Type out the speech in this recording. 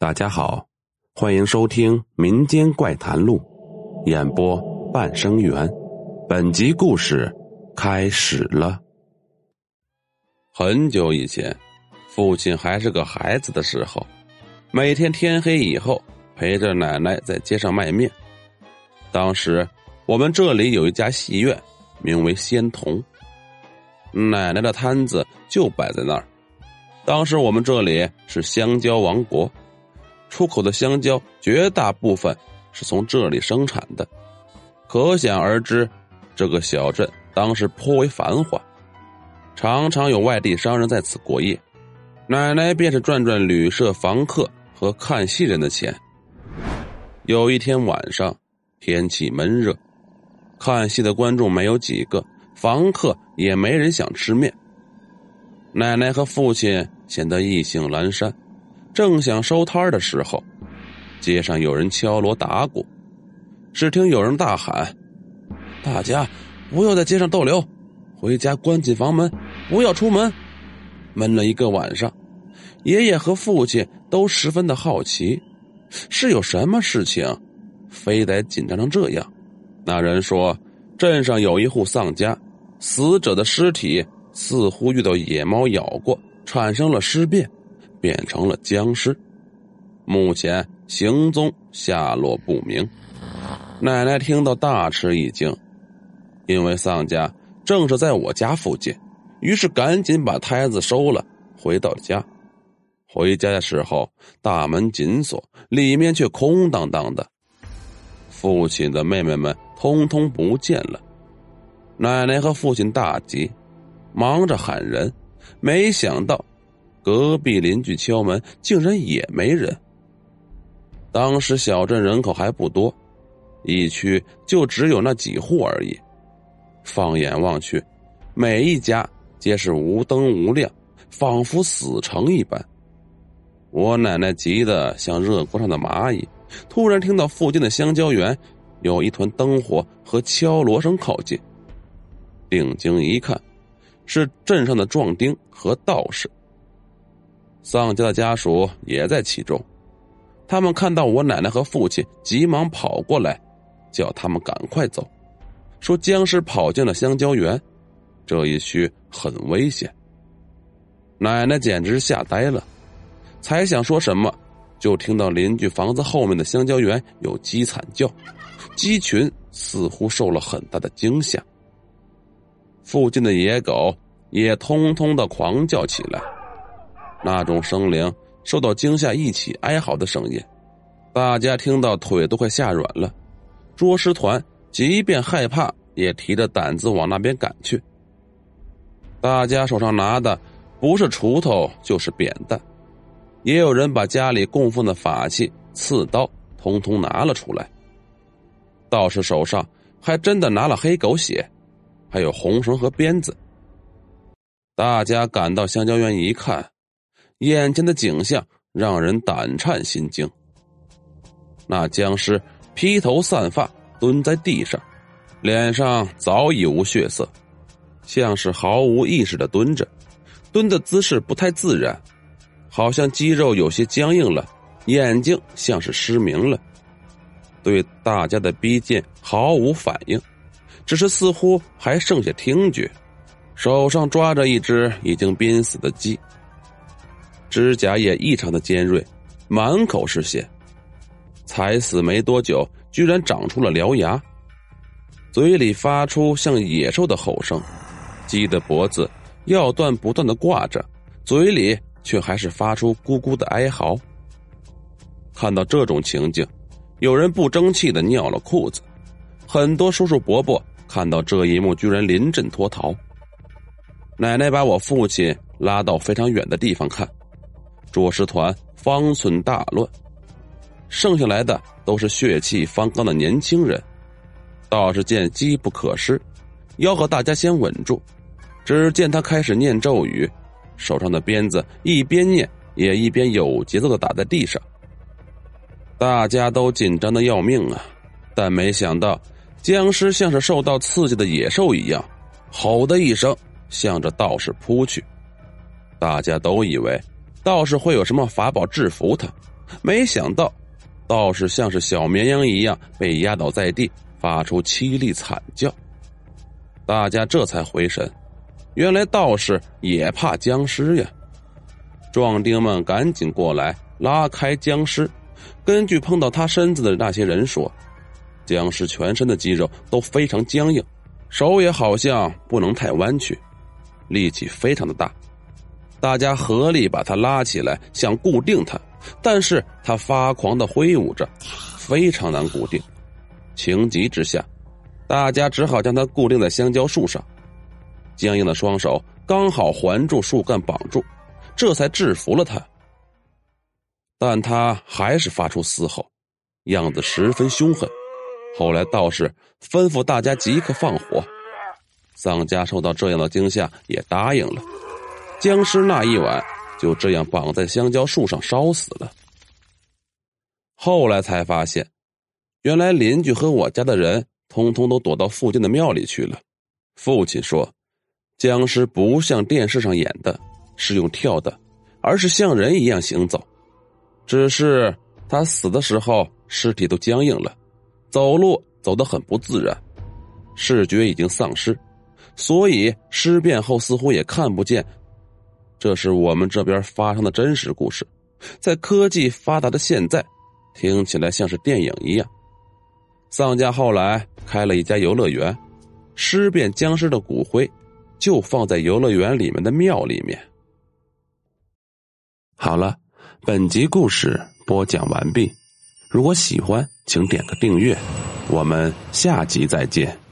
大家好，欢迎收听《民间怪谈录》，演播半生缘。本集故事开始了。很久以前，父亲还是个孩子的时候，每天天黑以后陪着奶奶在街上卖面。当时我们这里有一家戏院，名为仙童，奶奶的摊子就摆在那儿。当时我们这里是香蕉王国。出口的香蕉绝大部分是从这里生产的，可想而知，这个小镇当时颇为繁华，常常有外地商人在此过夜。奶奶便是赚赚旅社房客和看戏人的钱。有一天晚上，天气闷热，看戏的观众没有几个，房客也没人想吃面。奶奶和父亲显得意兴阑珊。正想收摊的时候，街上有人敲锣打鼓，只听有人大喊：“大家不要在街上逗留，回家关紧房门，不要出门。”闷了一个晚上，爷爷和父亲都十分的好奇，是有什么事情，非得紧张成这样？那人说：“镇上有一户丧家，死者的尸体似乎遇到野猫咬过，产生了尸变。”变成了僵尸，目前行踪下落不明。奶奶听到大吃一惊，因为丧家正是在我家附近，于是赶紧把胎子收了，回到家。回家的时候，大门紧锁，里面却空荡荡的。父亲的妹妹们通通不见了，奶奶和父亲大急，忙着喊人，没想到。隔壁邻居敲门，竟然也没人。当时小镇人口还不多，一区就只有那几户而已。放眼望去，每一家皆是无灯无亮，仿佛死城一般。我奶奶急得像热锅上的蚂蚁，突然听到附近的香蕉园有一团灯火和敲锣声靠近，定睛一看，是镇上的壮丁和道士。丧家的家属也在其中，他们看到我奶奶和父亲，急忙跑过来，叫他们赶快走，说僵尸跑进了香蕉园，这一区很危险。奶奶简直吓呆了，才想说什么，就听到邻居房子后面的香蕉园有鸡惨叫，鸡群似乎受了很大的惊吓，附近的野狗也通通的狂叫起来。那种生灵受到惊吓，一起哀嚎的声音，大家听到腿都快吓软了。捉尸团即便害怕，也提着胆子往那边赶去。大家手上拿的不是锄头就是扁担，也有人把家里供奉的法器刺刀通通拿了出来。道士手上还真的拿了黑狗血，还有红绳和鞭子。大家赶到香蕉园一看。眼前的景象让人胆颤心惊。那僵尸披头散发蹲在地上，脸上早已无血色，像是毫无意识的蹲着，蹲的姿势不太自然，好像肌肉有些僵硬了，眼睛像是失明了，对大家的逼近毫无反应，只是似乎还剩下听觉，手上抓着一只已经濒死的鸡。指甲也异常的尖锐，满口是血，才死没多久，居然长出了獠牙，嘴里发出像野兽的吼声，鸡的脖子要断不断的挂着，嘴里却还是发出咕咕的哀嚎。看到这种情景，有人不争气的尿了裤子，很多叔叔伯伯看到这一幕，居然临阵脱逃。奶奶把我父亲拉到非常远的地方看。捉尸团方寸大乱，剩下来的都是血气方刚的年轻人。道士见机不可失，吆喝大家先稳住。只见他开始念咒语，手上的鞭子一边念，也一边有节奏的打在地上。大家都紧张的要命啊！但没想到，僵尸像是受到刺激的野兽一样，吼的一声，向着道士扑去。大家都以为。道士会有什么法宝制服他？没想到道士像是小绵羊一样被压倒在地，发出凄厉惨叫。大家这才回神，原来道士也怕僵尸呀！壮丁们赶紧过来拉开僵尸。根据碰到他身子的那些人说，僵尸全身的肌肉都非常僵硬，手也好像不能太弯曲，力气非常的大。大家合力把他拉起来，想固定他，但是他发狂的挥舞着，非常难固定。情急之下。大家只好将他固定在香蕉树上，僵硬的双手刚好环住树干绑住，这才制服了他。但他还是发出嘶吼，样子十分凶狠。后来道士吩咐大家即刻放火，丧家受到这样的惊吓也答应了。僵尸那一晚就这样绑在香蕉树上烧死了。后来才发现，原来邻居和我家的人。通通都躲到附近的庙里去了。父亲说：“僵尸不像电视上演的，是用跳的，而是像人一样行走。只是他死的时候，尸体都僵硬了，走路走得很不自然，视觉已经丧失，所以尸变后似乎也看不见。这是我们这边发生的真实故事，在科技发达的现在，听起来像是电影一样。”丧家后来开了一家游乐园，尸变僵尸的骨灰就放在游乐园里面的庙里面。好了，本集故事播讲完毕。如果喜欢，请点个订阅。我们下集再见。